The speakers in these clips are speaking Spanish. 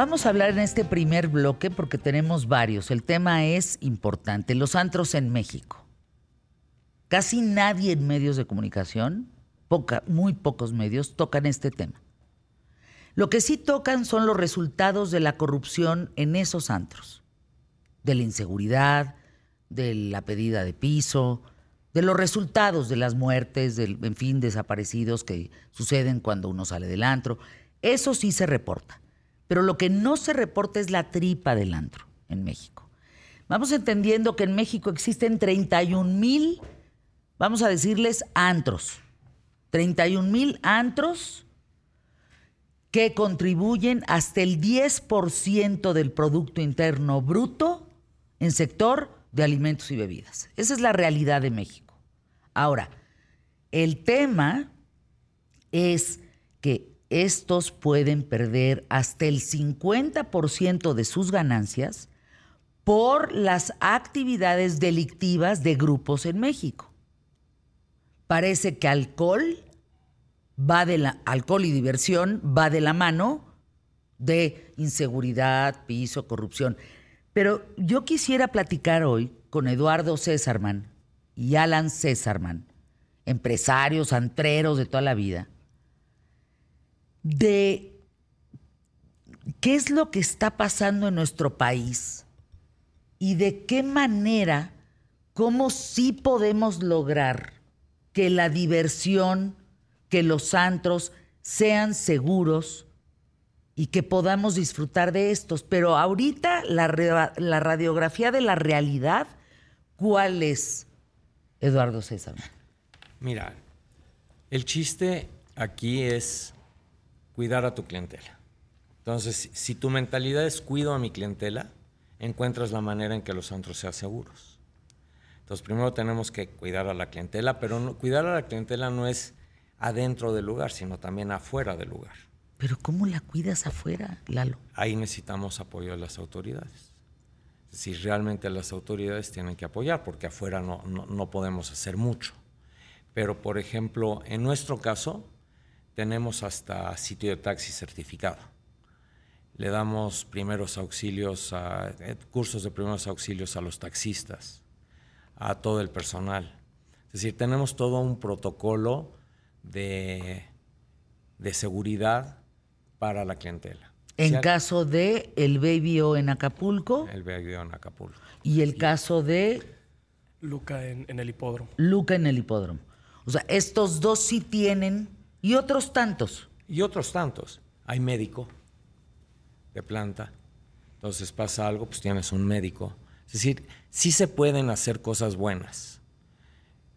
vamos a hablar en este primer bloque porque tenemos varios. El tema es importante, los antros en México. Casi nadie en medios de comunicación, muy pocos medios, tocan este tema. Lo que sí tocan son los resultados de la corrupción en esos antros, de la inseguridad, de la pedida de piso, de los resultados de las muertes, del, en fin, desaparecidos que suceden cuando uno sale del antro. Eso sí se reporta. Pero lo que no se reporta es la tripa del antro en México. Vamos entendiendo que en México existen 31 mil, vamos a decirles, antros. 31 mil antros que contribuyen hasta el 10% del Producto Interno Bruto en sector de alimentos y bebidas. Esa es la realidad de México. Ahora, el tema es que estos pueden perder hasta el 50% de sus ganancias por las actividades delictivas de grupos en México. Parece que alcohol va de la alcohol y diversión va de la mano de inseguridad, piso, corrupción. Pero yo quisiera platicar hoy con Eduardo Césarman y Alan Césarman, empresarios, antreros de toda la vida, de qué es lo que está pasando en nuestro país y de qué manera, cómo sí podemos lograr que la diversión, que los antros sean seguros y que podamos disfrutar de estos. Pero ahorita la, la radiografía de la realidad, ¿cuál es, Eduardo César? Mira, el chiste aquí es cuidar a tu clientela. Entonces, si tu mentalidad es cuido a mi clientela, encuentras la manera en que los antros sean seguros. Entonces, primero tenemos que cuidar a la clientela, pero cuidar a la clientela no es adentro del lugar, sino también afuera del lugar. Pero ¿cómo la cuidas afuera, Lalo? Ahí necesitamos apoyo de las autoridades. Si realmente las autoridades tienen que apoyar, porque afuera no, no podemos hacer mucho. Pero, por ejemplo, en nuestro caso, tenemos hasta sitio de taxi certificado. Le damos primeros auxilios, a, eh, cursos de primeros auxilios a los taxistas, a todo el personal. Es decir, tenemos todo un protocolo de, de seguridad para la clientela. En caso de el Baby O en Acapulco. El Baby O en Acapulco. Y el caso de... Luca en, en el hipódromo. Luca en el hipódromo. O sea, estos dos sí tienen y otros tantos. Y otros tantos. Hay médico de planta. Entonces pasa algo, pues tienes un médico. Es decir, sí se pueden hacer cosas buenas.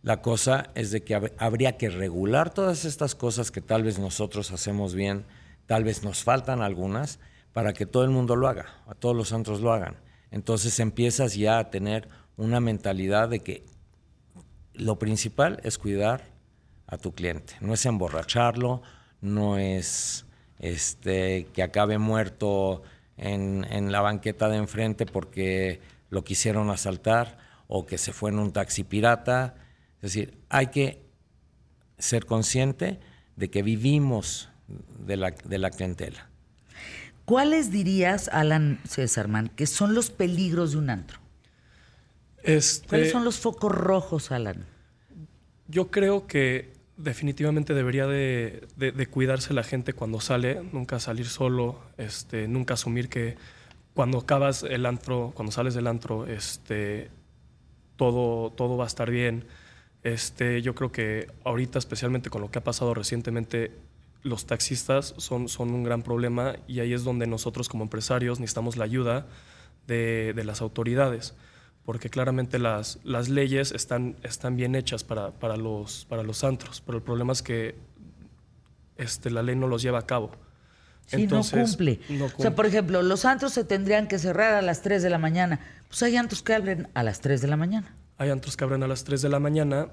La cosa es de que habría que regular todas estas cosas que tal vez nosotros hacemos bien, tal vez nos faltan algunas, para que todo el mundo lo haga, a todos los antros lo hagan. Entonces empiezas ya a tener una mentalidad de que lo principal es cuidar a tu cliente. No es emborracharlo, no es este, que acabe muerto en, en, la banqueta de enfrente porque lo quisieron asaltar o que se fue en un taxi pirata. Es decir, hay que ser consciente de que vivimos de la, de la clientela. ¿Cuáles dirías, Alan Césarman, que son los peligros de un antro? Este, ¿Cuáles son los focos rojos, Alan? Yo creo que definitivamente debería de, cuidarse la gente cuando sale, nunca salir solo, este, nunca asumir que cuando acabas el antro, cuando sales del antro, este, todo, todo va a estar bien. Este, yo creo que ahorita, especialmente con lo que ha pasado recientemente, los taxistas son, un gran problema y ahí es donde nosotros como empresarios necesitamos la ayuda de las autoridades porque claramente las, las leyes están, están bien hechas para, para, los, para los antros, pero el problema es que este, la ley no los lleva a cabo. Sí, no, cumple. O sea, por ejemplo, los antros se tendrían que cerrar a las 3 de la mañana. Pues hay antros que abren a las 3 de la mañana. Hay antros que abren a las 3 de la mañana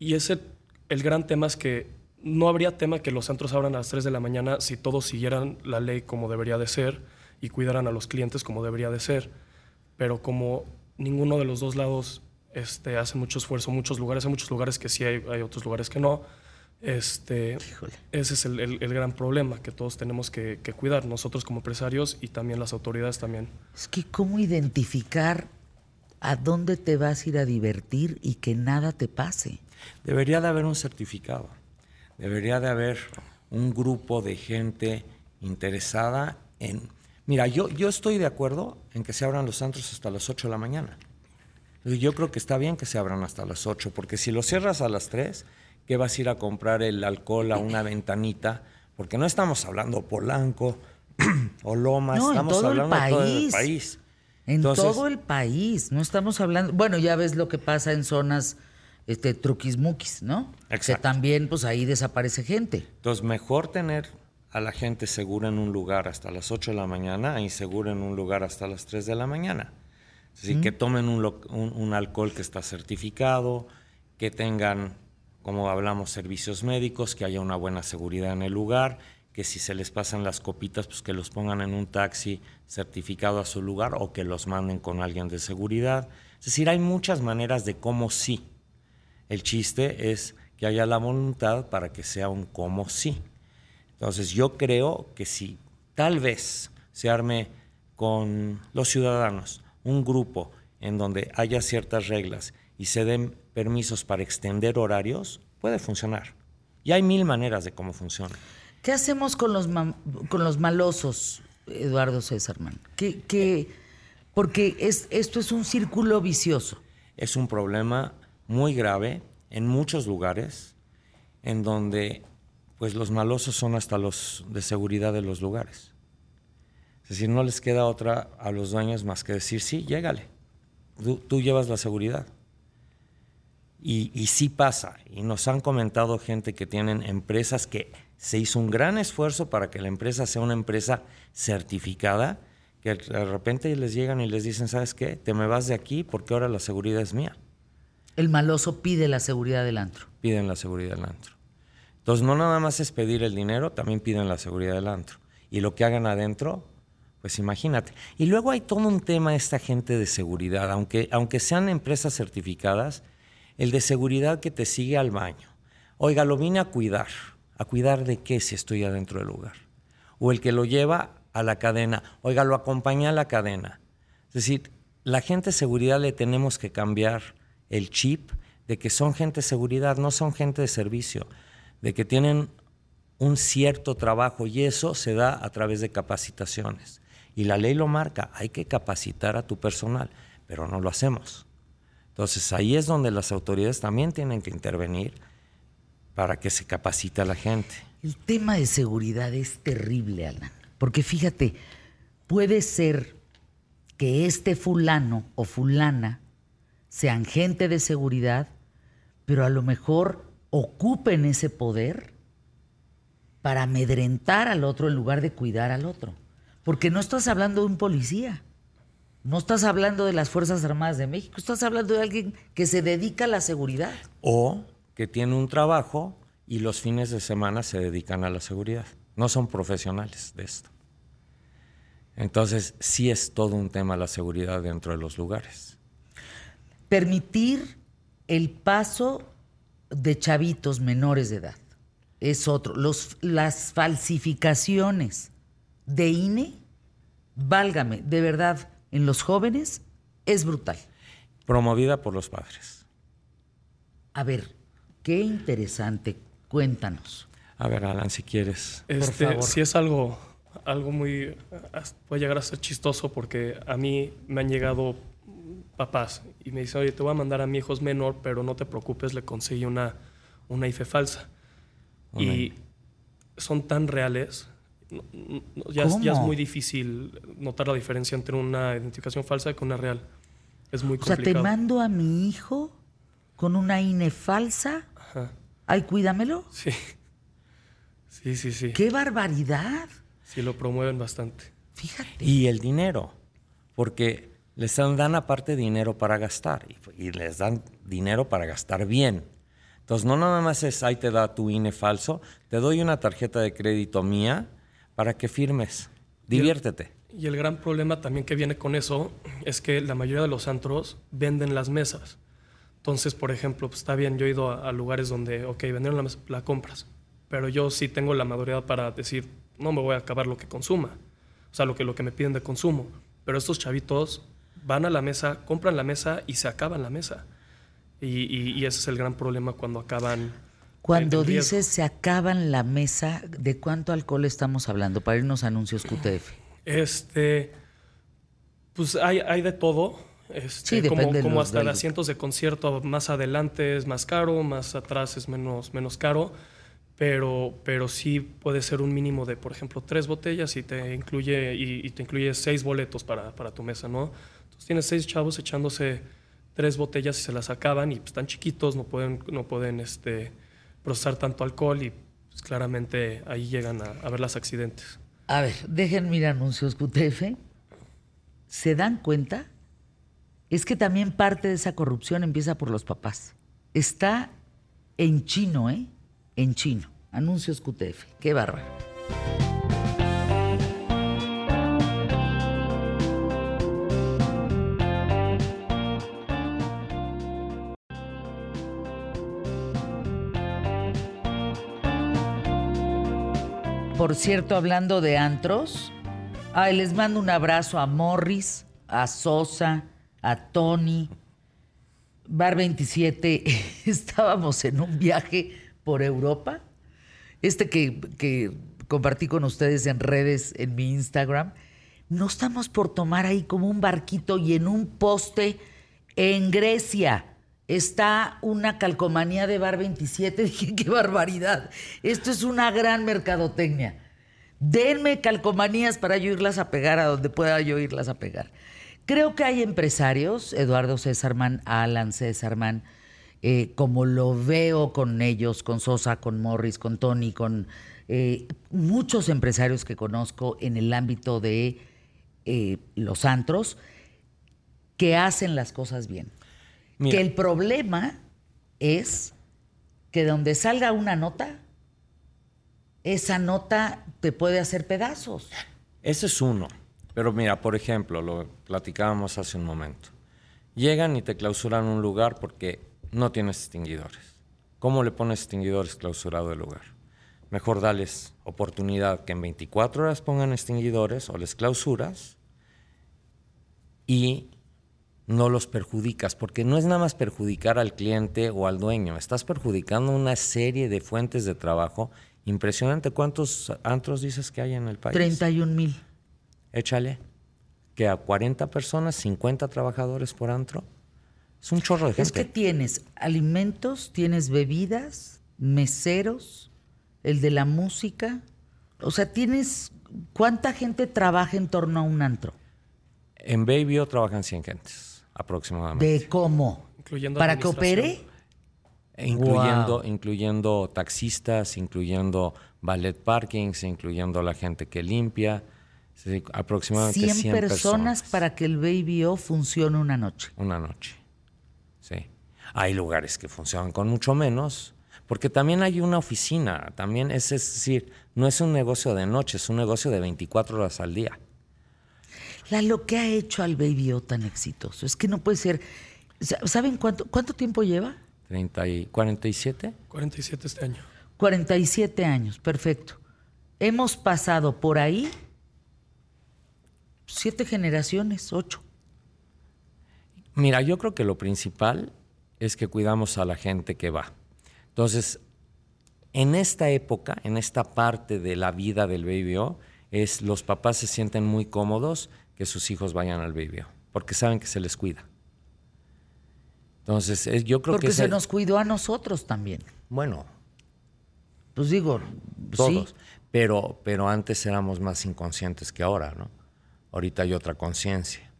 y ese, el gran tema es que no habría tema que los antros abran a las 3 de la mañana si todos siguieran la ley como debería de ser y cuidaran a los clientes como debería de ser. Pero como ninguno de los dos lados este, hace mucho esfuerzo, muchos lugares, hay muchos lugares que sí, hay, hay otros lugares que no. Este, ese es el, el- el gran problema que todos tenemos que, que cuidar, nosotros como empresarios y también las autoridades también. Es que cómo identificar a dónde te vas a ir a divertir y que nada te pase. Debería de haber un certificado. Debería de haber un grupo de gente interesada en... Mira, yo, yo estoy de acuerdo en que se abran los antros hasta las 8 de la mañana. Yo creo que está bien que se abran hasta las 8, porque si lo cierras a las 3, ¿qué vas a ir a comprar el alcohol a una ventanita? Porque no estamos hablando Polanco o Lomas, No, en estamos hablando de todo el país. En Entonces- todo el país, no estamos hablando, bueno, ya ves lo que pasa en zonas este truquismuquis, ¿no? Que Exacto. también pues ahí desaparece gente. Entonces, mejor tener a la gente segura en un lugar hasta las 8 de la mañana a insegura en un lugar hasta las 3 de la mañana. Es decir, que tomen un, un- un alcohol que está certificado, que tengan, como hablamos, servicios médicos, que haya una buena seguridad en el lugar, que si se les pasan las copitas, pues que los pongan en un taxi certificado a su lugar o que los manden con alguien de seguridad. Es decir, hay muchas maneras de cómo sí. El chiste es que haya la voluntad para que sea un como sí. Entonces yo creo que si tal vez se arme con los ciudadanos un grupo en donde haya ciertas reglas y se den permisos para extender horarios, puede funcionar. Y hay mil maneras de cómo funciona. ¿Qué hacemos con los con los malosos, Eduardo Césarman? ¿Qué, qué- porque es, esto es un círculo vicioso. Es un problema muy grave en muchos lugares en donde pues los malosos son hasta los de seguridad de los lugares. Es decir, no les queda otra a los dueños más que decir, sí, llégale, tú, tú llevas la seguridad. Y, y sí pasa, y nos han comentado gente que tienen empresas que se hizo un gran esfuerzo para que la empresa sea una empresa certificada, que de repente les llegan y les dicen, ¿sabes qué? Te me vas de aquí porque ahora la seguridad es mía. El maloso pide la seguridad del antro. Piden la seguridad del antro. Entonces, no nada más es pedir el dinero, también piden la seguridad del antro. Y lo que hagan adentro, pues imagínate. Y luego hay todo un tema esta gente de seguridad, aunque, aunque sean empresas certificadas, el de seguridad que te sigue al baño. Oiga, lo vine a cuidar. ¿A cuidar de qué si estoy adentro del lugar? O el que lo lleva a la cadena. Oiga, lo acompaña a la cadena. Es decir, la gente de seguridad le tenemos que cambiar el chip de que son gente de seguridad, no son gente de servicio, de que tienen un cierto trabajo y eso se da a través de capacitaciones. Y la ley lo marca, hay que capacitar a tu personal, pero no lo hacemos. Entonces ahí es donde las autoridades también tienen que intervenir para que se capacite a la gente. El tema de seguridad es terrible, Alan. Porque fíjate, puede ser que este fulano o fulana sean gente de seguridad, pero a lo mejor ocupen ese poder para amedrentar al otro en lugar de cuidar al otro. Porque no estás hablando de un policía, no estás hablando de las Fuerzas Armadas de México, estás hablando de alguien que se dedica a la seguridad. O que tiene un trabajo y los fines de semana se dedican a la seguridad. No son profesionales de esto. Entonces, sí es todo un tema la seguridad dentro de los lugares. Permitir el paso de chavitos menores de edad es otro. Los, las falsificaciones de INE, válgame, de verdad, en los jóvenes es brutal. Promovida por los padres. A ver, qué interesante. Cuéntanos. A ver, Alan, si quieres. Este, favor. sí es algo, algo muy, puede llegar a ser chistoso porque a mí me han llegado papás y me dicen, oye, te voy a mandar a mi hijo es menor, pero no te preocupes, le conseguí una, una IFE falsa. Y son tan reales, no- no- ya, es, ya es ¿Cómo? muy difícil notar la diferencia entre una identificación falsa y con una real. Es muy O sea, te complicado. mando a mi hijo con una INE falsa. Ajá. Ay, cuídamelo. Sí. Sí, sí, sí. ¡Qué barbaridad! Sí, lo promueven bastante. Fíjate. Y el dinero, porque les dan, aparte dinero para gastar y, y les dan dinero para gastar bien. Entonces, no nada más es, ahí te da tu INE falso, te doy una tarjeta de crédito mía para que firmes. Diviértete. Y el gran problema también que viene con eso es que la mayoría de los antros venden las mesas. Entonces, por ejemplo, pues está bien, yo he ido a, lugares donde, ok, vendieron la, la compras, pero yo sí tengo la maduridad para decir, no me voy a acabar lo que consuma, o sea, lo que, lo que me piden de consumo. Pero estos chavitos van a la mesa, compran la mesa y se acaban la mesa. Y, ese es el gran problema cuando acaban. Cuando dices se acaban la mesa, ¿de cuánto alcohol estamos hablando? Para irnos a anuncios QTF. Este, pues hay, hay de todo. Este, sí, como, como hasta de asientos de concierto más adelante es más caro, más atrás es menos, menos caro pero, pero sí puede ser un mínimo de, por ejemplo, tres botellas y te incluye, y, te incluye seis boletos para, para, tu mesa, ¿no? Entonces tienes seis chavos echándose tres botellas y se las acaban y pues, están chiquitos, no pueden, no pueden este, procesar tanto alcohol y pues, claramente ahí llegan a, ver los accidentes. A ver, dejen mirar anuncios QTF. ¿Se dan cuenta? Es que también parte de esa corrupción empieza por los papás. Está en chino, ¿eh? en chino. Anuncios QTF. Qué bárbaro. Por cierto, hablando de antros, ay, les mando un abrazo a Morris, a Sosa, a Tony. Bar 27, estábamos en un viaje por Europa. Este que, compartí con ustedes en redes, en mi Instagram. No estamos por tomar ahí como un barquito y en un poste en Grecia está una calcomanía de Bar 27. Dije, qué barbaridad. Esto es una gran mercadotecnia. Denme calcomanías para yo irlas a pegar a donde pueda yo irlas a pegar. Creo que hay empresarios, Eduardo Césarman, Alan Césarman, eh, como lo veo con ellos, con Sosa, con Morris, con Tony, con eh, muchos empresarios que conozco en el ámbito de eh, los antros, que hacen las cosas bien. Que el problema es que donde salga una nota, esa nota te puede hacer pedazos. Ese es uno. Pero mira, por ejemplo, lo platicábamos hace un momento. Llegan y te clausuran un lugar porque no tienes extinguidores. ¿Cómo le pones extinguidores clausurado el lugar? Mejor darles oportunidad que en 24 horas pongan extinguidores o les clausuras y no los perjudicas, porque no es nada más perjudicar al cliente o al dueño, estás perjudicando una serie de fuentes de trabajo impresionante. ¿Cuántos antros dices que hay en el país? 31 mil. Échale, que a 40 personas, 50 trabajadores por antro. Es un chorro de gente. Es que tienes alimentos, tienes bebidas, meseros, el de la música. O sea, tienes. ¿Cuánta gente trabaja en torno a un antro? En Babyo trabajan 100 gentes aproximadamente. ¿De cómo? Incluyendo ¿Para que opere? Incluyendo, incluyendo taxistas, incluyendo ballet parkings, incluyendo la gente que limpia. aproximadamente 100, personas, para que el Baby O funcione una noche. Una noche. Sí. Hay lugares que funcionan con mucho menos, porque también hay una oficina, también es, decir, no es un negocio de noche, es un negocio de 24 horas al día. La, lo que ha hecho al Baby O tan exitoso es que no puede ser. ¿Saben cuánto, cuánto tiempo lleva? 30 y, ¿47? 47 este año. 47 años, perfecto. Hemos pasado por ahí siete generaciones, ocho. Mira, yo creo que lo principal es que cuidamos a la gente que va. Entonces, en esta época, en esta parte de la vida del BBO, es los papás se sienten muy cómodos que sus hijos vayan al BBO, porque saben que se les cuida. Entonces, yo creo que... Porque se nos cuidó a nosotros también. Bueno. Pues digo, todos. Pero, pero antes éramos más inconscientes que ahora, ¿no? Ahorita hay otra conciencia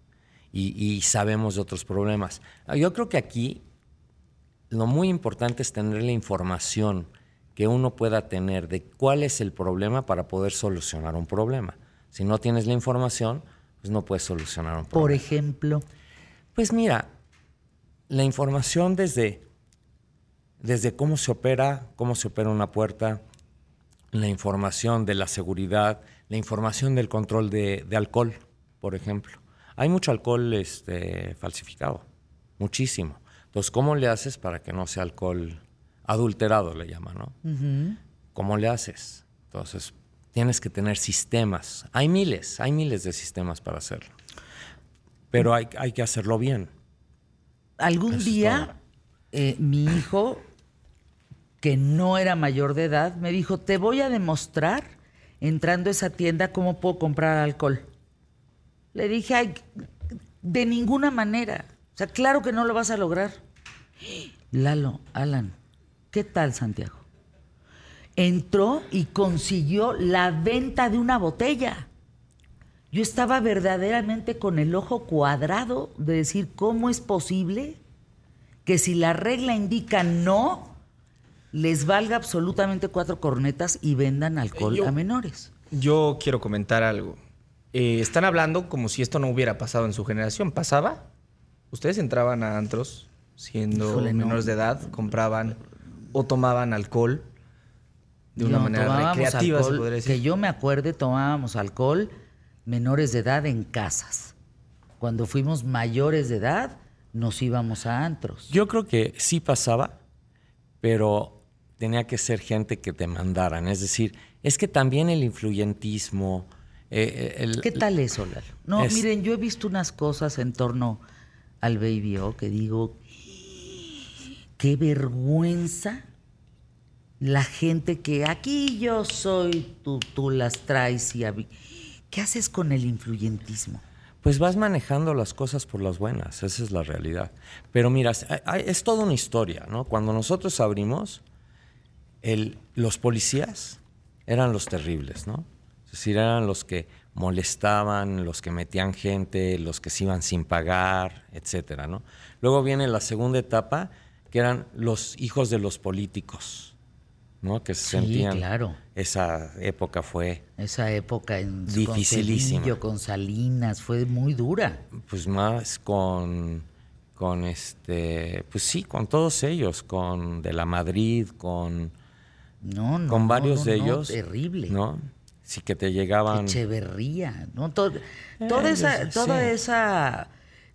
y, sabemos de otros problemas. Yo creo que aquí lo muy importante es tener la información que uno pueda tener de cuál es el problema para poder solucionar un problema. Si no tienes la información, pues no puedes solucionar un problema. Por ejemplo. Pues mira, la información desde, desde cómo se opera, cómo se opera una puerta, la información de la seguridad, la información del control de alcohol, por ejemplo. Hay mucho alcohol este, falsificado, muchísimo. Entonces, ¿cómo le haces para que no sea alcohol adulterado, le llaman, ¿no? ¿Cómo le haces? Entonces, tienes que tener sistemas. Hay miles, hay miles de sistemas para hacerlo. Pero hay, hay que hacerlo bien. Algún día, eh, mi hijo, que no era mayor de edad, me dijo, te voy a demostrar, entrando a esa tienda, cómo puedo comprar alcohol. Le dije, Ay, de ninguna manera. O sea, claro que no lo vas a lograr. Lalo, Alan, ¿qué tal Santiago? Entró y consiguió la venta de una botella. Yo estaba verdaderamente con el ojo cuadrado de decir, ¿cómo es posible que si la regla indica no, les valga absolutamente cuatro cornetas y vendan alcohol a menores? Yo quiero comentar algo. Eh, están hablando como si esto no hubiera pasado en su generación. ¿Pasaba? ¿Ustedes entraban a antros siendo Híjole, no. menores de edad, compraban o tomaban alcohol de una No, manera tomábamos recreativa, alcohol, se podría decir? Que yo me acuerde, tomábamos alcohol menores de edad en casas. Cuando fuimos mayores de edad, nos íbamos a antros. Yo creo que sí pasaba, pero tenía que ser gente que te mandaran. Es decir, es que también el influyentismo... eh, eh, el- ¿Qué tal eso, Lalo? No, Es- miren, yo he visto unas cosas en torno al Baby O que digo, qué vergüenza la gente que aquí yo soy, tú, tú las traes y... a mí". ¿Qué haces con el influyentismo? Pues vas manejando las cosas por las buenas, esa es la realidad. Pero mira, es, toda una historia, ¿no? Cuando nosotros abrimos, los policías eran los terribles, ¿no? Es decir, eran los que molestaban, los que metían gente, los que se iban sin pagar, etcétera, ¿no? Luego viene la segunda etapa, que eran los hijos de los políticos, ¿no? Que se Sí, sentían. claro. Esa época fue Esa época en Dificilísima. con con Salinas, fue muy dura. pues más con con este pues sí con todos ellos con de la Madrid con No, no. con varios no, de ellos terrible. no sí que te llegaban Echeverría, ¿no? Todo- toda Eh, esa, sí. toda esa,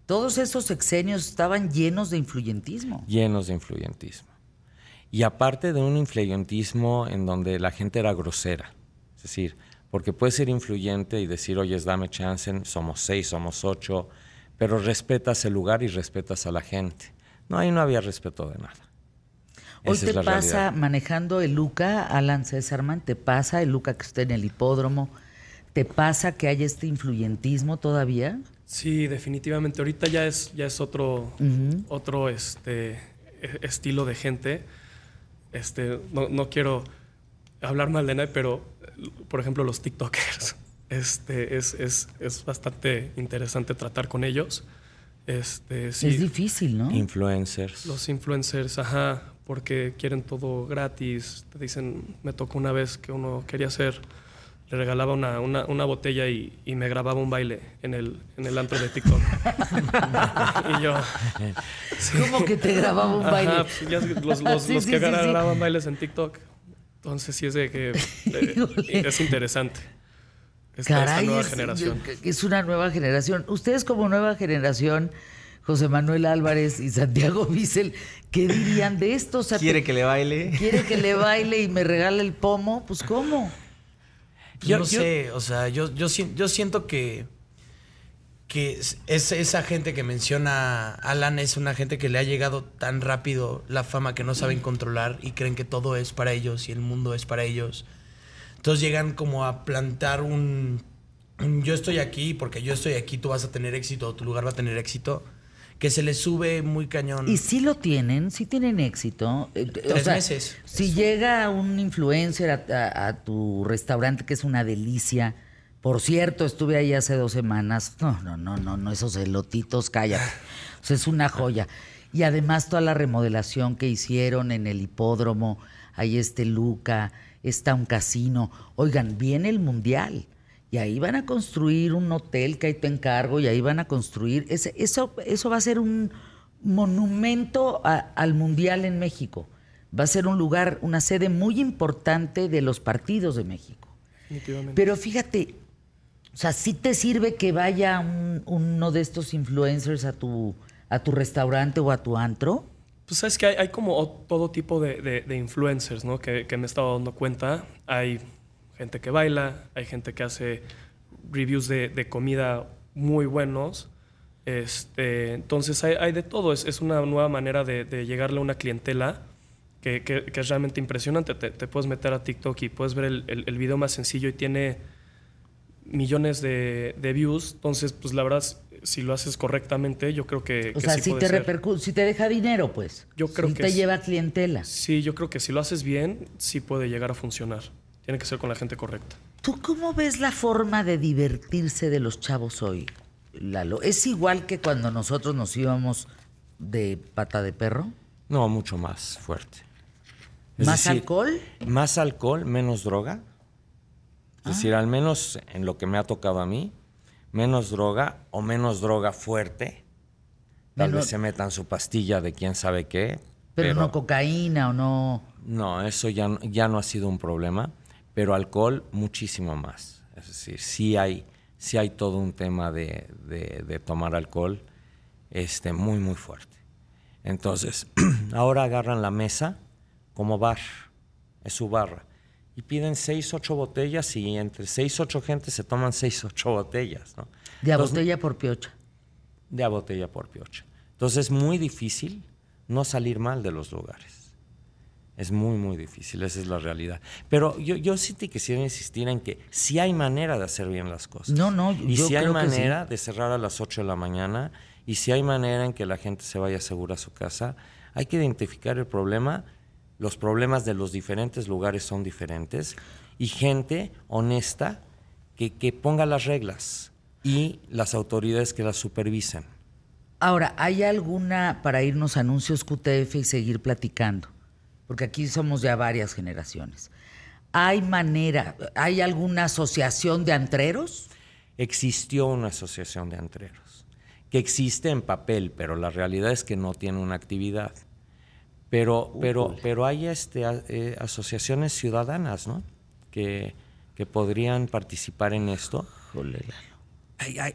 todos esos sexenios estaban llenos de influyentismo. llenos de influyentismo y aparte de un influyentismo en donde la gente era grosera es decir porque puedes ser influyente y decir oye dame chance somos seis somos ocho pero respetas el lugar y respetas a la gente no ahí no había respeto de nada Hoy Esa te es la pasa realidad. manejando el Luca, Alan Césarman, te pasa el Luca que está en el hipódromo, te pasa que hay este influyentismo todavía. Sí, definitivamente. Ahorita ya es, ya es otro, otro este, e- estilo de gente. Este, no, no quiero hablar mal de nadie, pero por ejemplo los TikTokers. Este, es, es, es bastante interesante tratar con ellos. Este, sí, Es difícil, ¿no? influencers los influencers, ajá, porque quieren todo gratis. Te dicen, me tocó una vez que uno quería hacer, le regalaba una, una, una botella y, y me grababa un baile en el, en el antro de TikTok. y yo, ¿Cómo que te grababa un baile? Ajá, pues ya los, los- Sí, los sí, que sí, sí. graban bailes en TikTok. Entonces sí es de que eh, es interesante. Esta, esta Caray, nueva es, generación. es una nueva generación. Ustedes como nueva generación, José Manuel Álvarez y Santiago Bissell, ¿qué dirían de esto? O sea, ¿Quiere te- que le baile? ¿Quiere que le baile y me regale el pomo? Pues ¿cómo? Pues Yo- no yo- sé, o sea, yo, yo, yo siento que, que es, es- esa gente que menciona Alan es una gente que le ha llegado tan rápido la fama que no saben controlar y creen que todo es para ellos y el mundo es para ellos. Entonces llegan como a plantar un, un yo estoy aquí porque yo estoy aquí, tú vas a tener éxito, tu lugar va a tener éxito, que se les sube muy cañón. Y sí lo tienen, sí tienen éxito. Eh, o Tres sea, meses. Si llega un influencer a, a- a tu restaurante, que es una delicia. Por cierto, estuve ahí hace dos semanas. No, no, no, no, no, esos elotitos, cállate. O sea, es una joya. Y además toda la remodelación que hicieron en el hipódromo, ahí este Luca, está un casino. Oigan, viene el mundial. Y ahí van a construir un hotel que ahí te encargo y ahí van a construir. ese- eso, eso va a ser un monumento a- al mundial en México. Va a ser un lugar, una sede muy importante de los partidos de México. Pero fíjate, o sea, sí te sirve que vaya un- uno de estos influencers a tu, a tu restaurante o a tu antro? Pues sabes que hay, hay como todo tipo de, de- de influencers, ¿no? Que, que me he estado dando cuenta. Hay gente que baila, hay gente que hace reviews de, de comida muy buenos. Este, entonces hay, hay de todo. Es, es una nueva manera de, de llegarle a una clientela que, que- que es realmente impresionante. Te, te puedes meter a TikTok y puedes ver el, el- el video más sencillo y tiene millones de, de views. Entonces, pues la verdad, si lo haces correctamente, yo creo que, O que sea, sí si puede te ser. repercu- si te deja dinero, pues. Yo creo si que te lleva clientela. Sí, yo creo que si lo haces bien, sí puede llegar a funcionar. Tiene que ser con la gente correcta. ¿Tú cómo ves la forma de divertirse de los chavos hoy, Lalo? ¿Es igual que cuando nosotros nos íbamos de pata de perro? No, mucho más fuerte. Es ¿Más decir, alcohol? Más alcohol, menos droga. Es decir, al menos en lo que me ha tocado a mí, menos droga o menos droga fuerte. Tal Menos- vez se metan su pastilla de quién sabe qué. Pero, no cocaína o no. No, eso ya, ya no ha sido un problema, pero alcohol muchísimo más. Es decir, sí hay, sí hay todo un tema de, de- de tomar alcohol este, muy, muy fuerte. Entonces, ahora agarran la mesa como bar, es su barra, y piden seis, ocho botellas y entre seis, ocho gente se toman seis, ocho botellas. ¿no? De a Entonces, botella por piocha. de a botella por piocha. Entonces es muy difícil no salir mal de los lugares. Es muy, muy difícil, esa es la realidad. Pero yo, yo sí te quisiera insistir en que sí hay manera de hacer bien las cosas. No, no, Y yo sí hay sí. manera de cerrar a las 8 de la mañana, y si hay manera en que la gente se vaya segura a su casa. Hay que identificar el problema. Los problemas de los diferentes lugares son diferentes. Y gente honesta que, que ponga las reglas y las autoridades que las supervisen. Ahora, ¿hay alguna, para irnos a anuncios QTF y seguir platicando? Porque aquí somos ya varias generaciones. ¿Hay manera, hay alguna asociación de antreros? existió una asociación de antreros, que existe en papel, pero la realidad es que no tiene una actividad. Pero, pero, pero hay este, eh, asociaciones ciudadanas, ¿no? Que, que podrían participar en esto.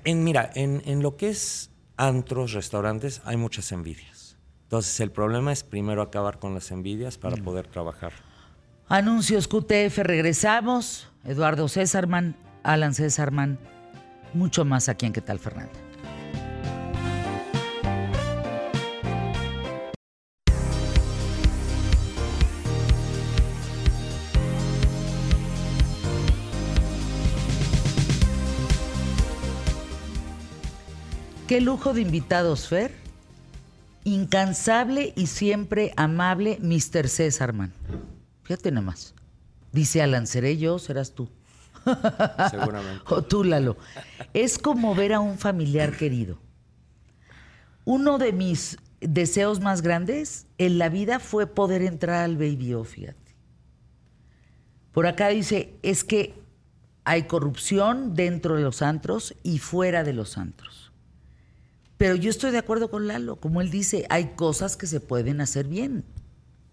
En, mira, en, en lo que es antros, restaurantes, hay muchas envidias. Entonces, el problema es primero acabar con las envidias para poder trabajar. Anuncios QTF, regresamos. Eduardo Césarman, Alan Césarman, mucho más aquí en ¿Qué tal, Fernanda? Qué lujo de invitados, Fer. Incansable y siempre amable Mr. Césarman. Fíjate nomás. Dice Alan, ¿seré yo o serás tú? Seguramente. O tú, Lalo. Es como ver a un familiar querido. Uno de mis deseos más grandes en la vida fue poder entrar al Baby O, fíjate. Por acá dice, es que hay corrupción dentro de los antros y fuera de los antros. Pero yo estoy de acuerdo con Lalo, como él dice, hay cosas que se pueden hacer bien.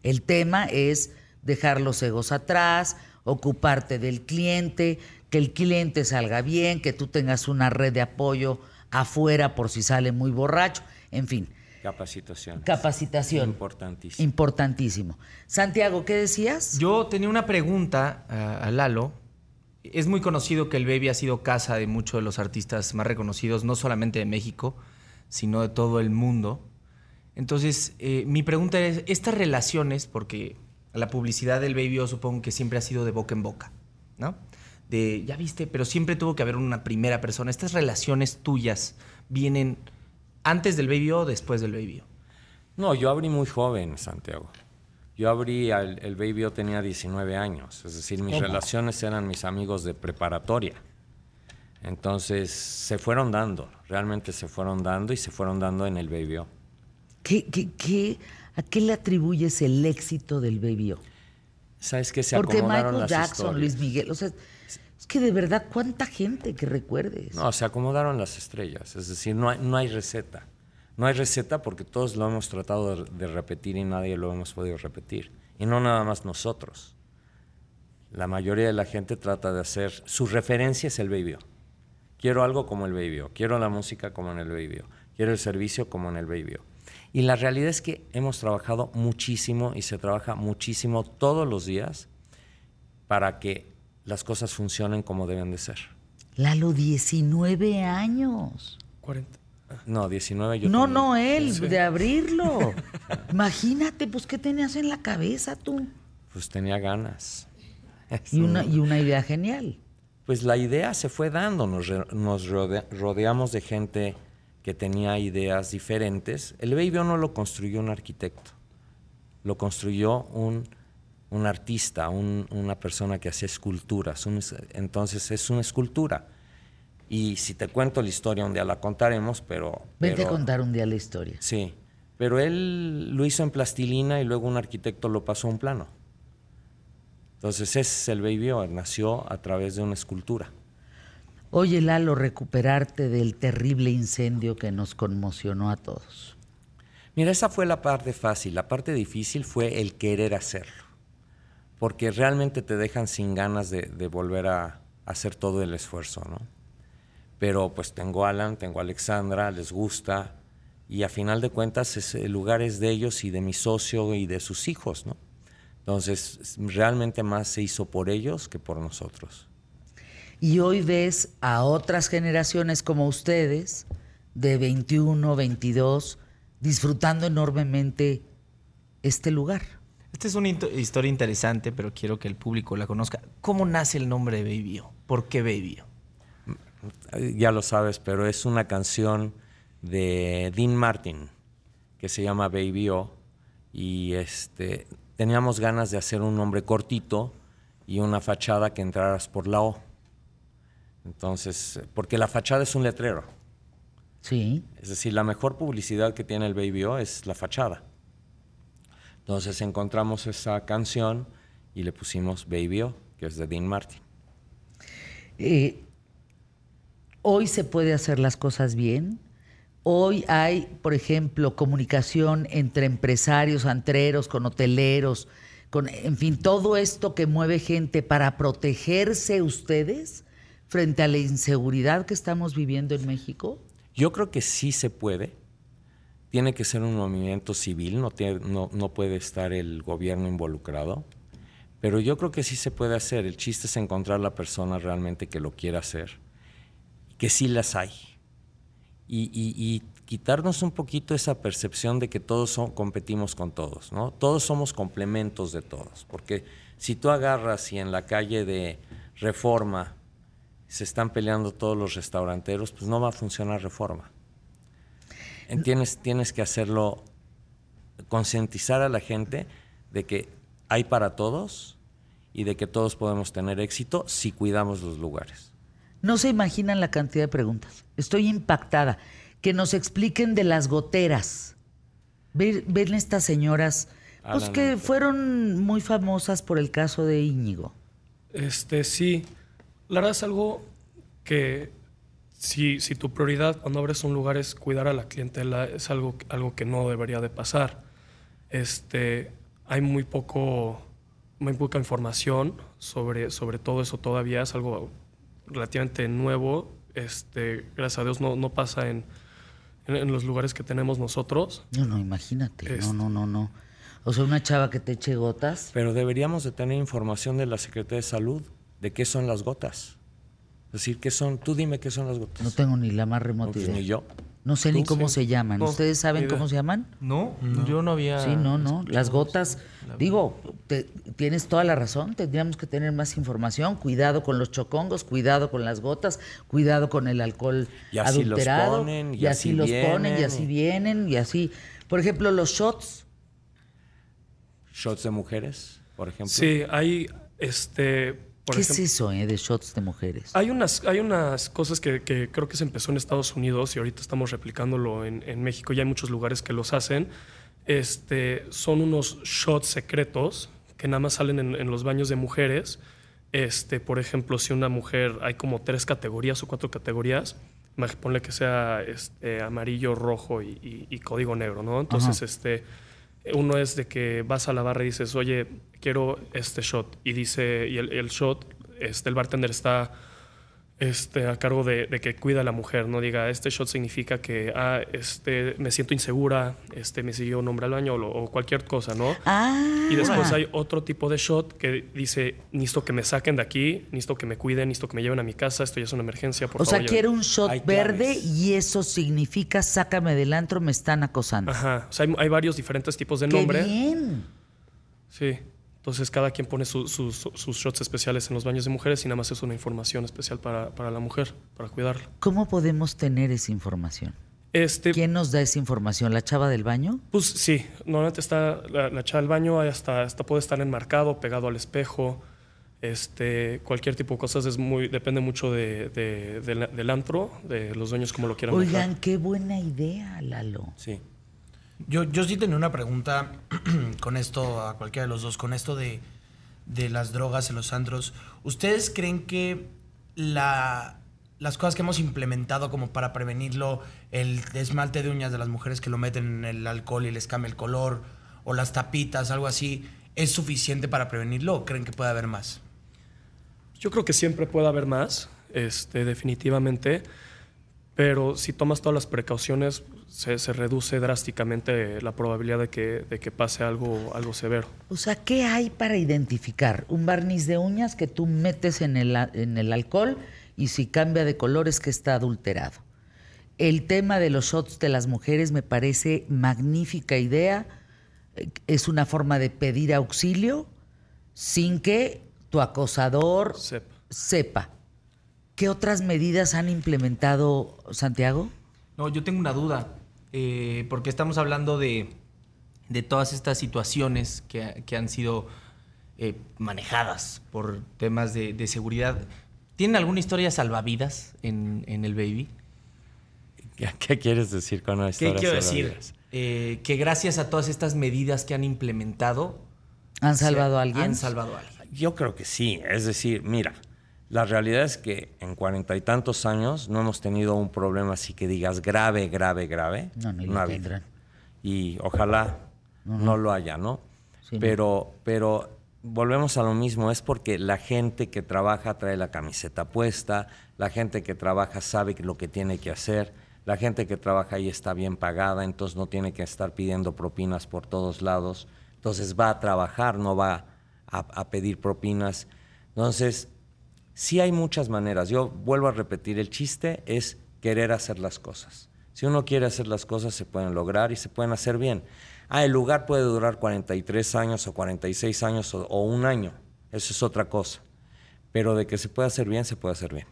El tema es dejar los egos atrás, ocuparte del cliente, que el cliente salga bien, que tú tengas una red de apoyo afuera por si sale muy borracho, en fin, Capacitación. capacitación. Importantísimo. Importantísimo. Santiago, ¿qué decías? Yo tenía una pregunta a, a Lalo. Es muy conocido que el Baby ha sido casa de muchos de los artistas más reconocidos, no solamente de México, sino de todo el mundo. Entonces, eh, mi pregunta es, estas relaciones, porque la publicidad del Baby O supongo que siempre ha sido de boca en boca, ¿no? De, ya viste, pero siempre tuvo que haber una primera persona. ¿Estas relaciones tuyas vienen antes del Baby O o después del Baby O? No, yo abrí muy joven, Santiago. Yo abrí, al- el baby yo tenía 19 años, es decir, mis relaciones eran mis amigos de preparatoria. Entonces se fueron dando, realmente se fueron dando y se fueron dando en el baby O. ¿Qué, qué, qué- ¿A qué le atribuyes el éxito del Baby O? ¿Sabes qué? Se Porque acomodaron Michael las Jackson, historias. Luis Miguel, o sea, es que de verdad, ¿cuánta gente que recuerdes? No, se acomodaron las estrellas, es decir, no hay, no hay receta. No hay receta porque todos lo hemos tratado de, de repetir y nadie lo hemos podido repetir. Y no nada más nosotros. La mayoría de la gente trata de hacer, su referencia es el Baby O. Quiero algo como el Baby quiero la música como en el Baby O, quiero el servicio como en el Baby. Y la realidad es que hemos trabajado muchísimo y se trabaja muchísimo todos los días para que las cosas funcionen como deben de ser. Lalo, 19 años. 40. No, 19 yo No, también. no, él, de abrirlo. Imagínate, pues, ¿qué tenías en la cabeza tú? Pues tenía ganas. Y una, y una idea genial. Pues la idea se fue dando, nos, re- nos rode- rodeamos de gente que tenía ideas diferentes. El Baby no lo construyó un arquitecto, lo construyó un, un artista, un- una persona que hacía esculturas. un entonces es una escultura. Y si te cuento la historia, un día la contaremos, pero... Vente pero- a contar un día la historia. Sí, pero él lo hizo en plastilina y luego un arquitecto lo pasó a un plano. Entonces ese es el Baby nació a través de una escultura. Oye, Lalo, recuperarte del terrible incendio que nos conmocionó a todos. Mira, esa fue la parte fácil. La parte difícil fue el querer hacerlo. Porque realmente te dejan sin ganas de, de volver a hacer todo el esfuerzo, ¿no? Pero pues tengo a Alan, tengo a Alexandra, les gusta. Y a final de cuentas es, el lugar es de ellos y de mi socio y de sus hijos, ¿no? Entonces, realmente más se hizo por ellos que por nosotros. Y hoy ves a otras generaciones como ustedes, de 21, 22, disfrutando enormemente este lugar. Esta es una historia interesante, pero quiero que el público la conozca. ¿Cómo nace el nombre de Baby O? ¿Por qué Baby O? Eh, Ya lo sabes, pero es una canción de Dean Martin que se llama Baby O y este teníamos ganas de hacer un nombre cortito y una fachada que entraras por la O. Entonces, porque la fachada es un letrero. Sí. Es decir, la mejor publicidad que tiene el Baby O es la fachada. Entonces encontramos esa canción y le pusimos Baby O, que es de Dean Martin. Eh, hoy se puede hacer las cosas bien. Hoy hay, por ejemplo, comunicación entre empresarios, antreros, con hoteleros, con, en fin, todo esto que mueve gente para protegerse ustedes frente a la inseguridad que estamos viviendo en México. Yo creo que sí se puede. Tiene que ser un movimiento civil, no, tiene- no, no puede estar el gobierno involucrado. Pero yo creo que sí se puede hacer. El chiste es encontrar la persona realmente que lo quiera hacer, que sí las hay. Y, y- y quitarnos un poquito esa percepción de que todos son- competimos con todos, ¿no? Todos somos complementos de todos. Porque si tú agarras y en la calle de Reforma se están peleando todos los restauranteros, pues no va a funcionar Reforma. En- Tienes, tienes que hacerlo, concientizar a la gente de que hay para todos y de que todos podemos tener éxito si cuidamos los lugares. No se imaginan la cantidad de preguntas. Estoy impactada. Que nos expliquen de las goteras. Ver- Ven estas señoras, pues Alan, que fueron muy famosas por el caso de Íñigo. Este, sí. La verdad es algo que si, si tu prioridad cuando abres un lugar es cuidar a la clientela, es algo, algo que no debería de pasar. Este, hay muy poco, muy poca información sobre, sobre todo eso todavía, es algo relativamente nuevo. Este, gracias a Dios no, no pasa en, en, en los lugares que tenemos nosotros. No, no, imagínate. Este- No, no, no, no. O sea, una chava que te eche gotas. Pero deberíamos de tener información de la Secretaría de Salud de qué son las gotas. Es decir, ¿qué son? Tú dime qué son las gotas. No tengo ni la más No, remota pues idea. ni yo. No sé ni cómo sí. se llaman. No, ¿Ustedes saben cómo se llaman? No, yo no había. Sí, no, no. Las gotas, la digo, te- tienes toda la razón. Tendríamos que tener más información. Cuidado con los chocongos, cuidado con las gotas, cuidado con el alcohol Y así los adulterado. ponen, y y así así los ponen, y así vienen, y así. Por ejemplo, los shots. Shots de mujeres, por ejemplo. Sí, hay, este, por ¿Qué ejemplo, es eso, eh, de shots de mujeres? Hay unas, hay unas cosas que, que creo que se empezó en Estados Unidos y ahorita estamos replicándolo en, en México. Ya hay muchos lugares que los hacen. Este, son unos shots secretos que nada más salen en, en los baños de mujeres. Este, por ejemplo, si una mujer, hay como tres categorías o cuatro categorías. Ponle que sea este, amarillo, rojo y, y- y código negro, ¿no? Entonces, Ajá. este, uno es de que vas a la barra y dices, oye, quiero este shot. Y dice, y el, el shot, este, el bartender está este, a cargo de, de, que cuida a la mujer, no diga, este shot significa que ah, este, me siento insegura, este, me siguió un hombre al baño o, o cualquier cosa, ¿no? Ah. Y después hay otro tipo de shot que dice, necesito que me saquen de aquí, necesito que me cuiden, necesito que me lleven a mi casa, esto ya es una emergencia, por o favor. sea, quiero un shot Hay verde claves. y eso significa sácame del antro, me están acosando. Ajá, o sea, hay, hay varios diferentes tipos de ¡Qué nombre. bien! Sí. Entonces cada quien pone su- sus- sus shots especiales en los baños de mujeres y nada más es una información especial para, para la mujer, para cuidarla. ¿Cómo podemos tener esa información? Este, ¿Quién nos da esa información? ¿La chava del baño? Pues sí, normalmente está la, la chava del baño, hasta, hasta puede estar enmarcado, pegado al espejo, este, cualquier tipo de cosas, es muy, depende mucho de, de- del antro, de los dueños como lo quieran Oigan, manejar. qué buena idea, Lalo. Sí. Yo, yo sí tenía una pregunta con esto, a cualquiera de los dos, con esto de, de las drogas en los antros. ¿Ustedes creen que la, las cosas que hemos implementado como para prevenirlo, el esmalte de uñas de las mujeres que lo meten en el alcohol y les cambia el color, o las tapitas, algo así, es suficiente para prevenirlo o creen que puede haber más? Yo creo que siempre puede haber más, este, definitivamente, pero si tomas todas las precauciones, se, se reduce drásticamente la probabilidad de que, de que pase algo, algo severo. O sea, ¿qué hay para identificar? Un barniz de uñas que tú metes en el, en el alcohol y si cambia de color es que está adulterado. El tema de los shots de las mujeres me parece magnífica idea. Es una forma de pedir auxilio sin que tu acosador Sepa. sepa. ¿Qué otras medidas han implementado, Santiago? No, yo tengo una duda, eh, porque estamos hablando de, de todas estas situaciones que, que han sido eh, manejadas por temas de, de seguridad. ¿Tienen alguna historia salvavidas en, en el Baby? ¿Qué, qué quieres decir con una ¿Qué historia quiero sobre decir? Eh, que gracias a todas estas medidas que han implementado... ¿Han se- salvado a alguien? Han salvado a alguien. Yo creo que sí. Es decir, mira, la realidad es que en cuarenta y tantos años no hemos tenido un problema así que digas grave, grave, grave. No, no tendrán. Y ojalá no lo haya, ¿no? Sí, no. pero, pero volvemos a lo mismo, es porque la gente que trabaja trae la camiseta puesta, la gente que trabaja sabe lo que tiene que hacer, la gente que trabaja ahí está bien pagada, entonces no tiene que estar pidiendo propinas por todos lados, entonces va a trabajar, no va a, a pedir propinas. Entonces, sí hay muchas maneras. Yo vuelvo a repetir, el chiste es querer hacer las cosas. Si uno quiere hacer las cosas, se pueden lograr y se pueden hacer bien. Ah, el lugar puede durar 43 años o 46 años o, un año. Eso es otra cosa. Pero de que se puede hacer bien, se puede hacer bien.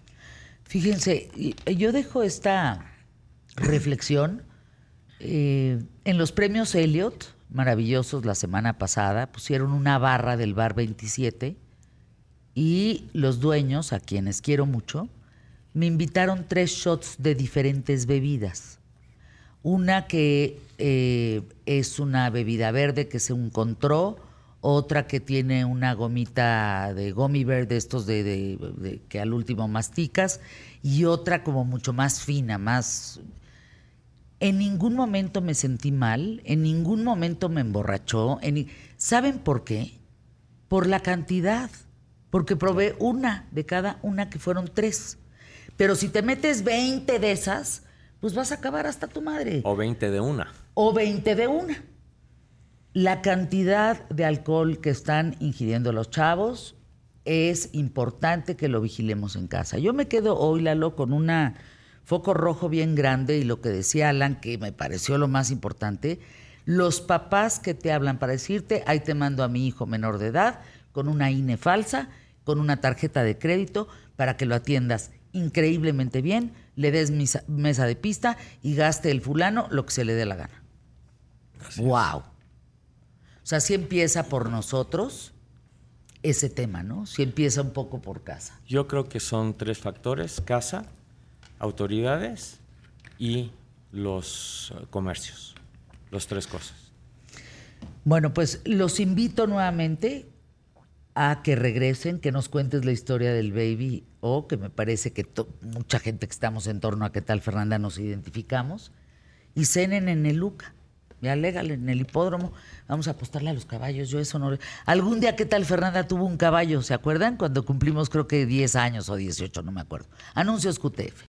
Fíjense, y- yo dejo esta reflexión. eh, en los premios Elliot, maravillosos la semana pasada, pusieron una barra del bar 27 y los dueños, a quienes quiero mucho, me invitaron tres shots de diferentes bebidas. Una que eh, es una bebida verde que se encontró, otra que tiene una gomita de gummy bear de estos de, que al último masticas, y otra como mucho más fina, más... En ningún momento me sentí mal, en ningún momento me emborrachó. ¿Saben por qué? Por la cantidad. Porque probé una de cada una que fueron tres. Pero si te metes 20 de esas, pues vas a acabar hasta tu madre. O 20 de una. O 20 de una. La cantidad de alcohol que están ingiriendo los chavos es importante que lo vigilemos en casa. Yo me quedo hoy, Lalo, con una foco rojo bien grande y lo que decía Alan, que me pareció lo más importante, los papás que te hablan para decirte, ahí te mando a mi hijo menor de edad con una INE falsa, con una tarjeta de crédito, para que lo atiendas increíblemente bien, le des misa- mesa de pista y gaste el fulano lo que se le dé la gana. wow. O sea, sí empieza por nosotros ese tema, ¿no? Sí empieza un poco por casa. Yo creo que son tres factores, casa, autoridades y los eh, comercios. Los tres cosas. Bueno, pues los invito nuevamente a que regresen, que nos cuentes la historia del baby o que me parece que mucha gente que estamos en torno a qué tal Fernanda nos identificamos y cenen en el Luca. Ya légale en el hipódromo. Vamos a apostarle a los caballos. Yo eso no. Algún día, ¿qué tal Fernanda tuvo un caballo? ¿Se acuerdan? Cuando cumplimos, creo que 10 años o 18, no me acuerdo. Anuncios QTF.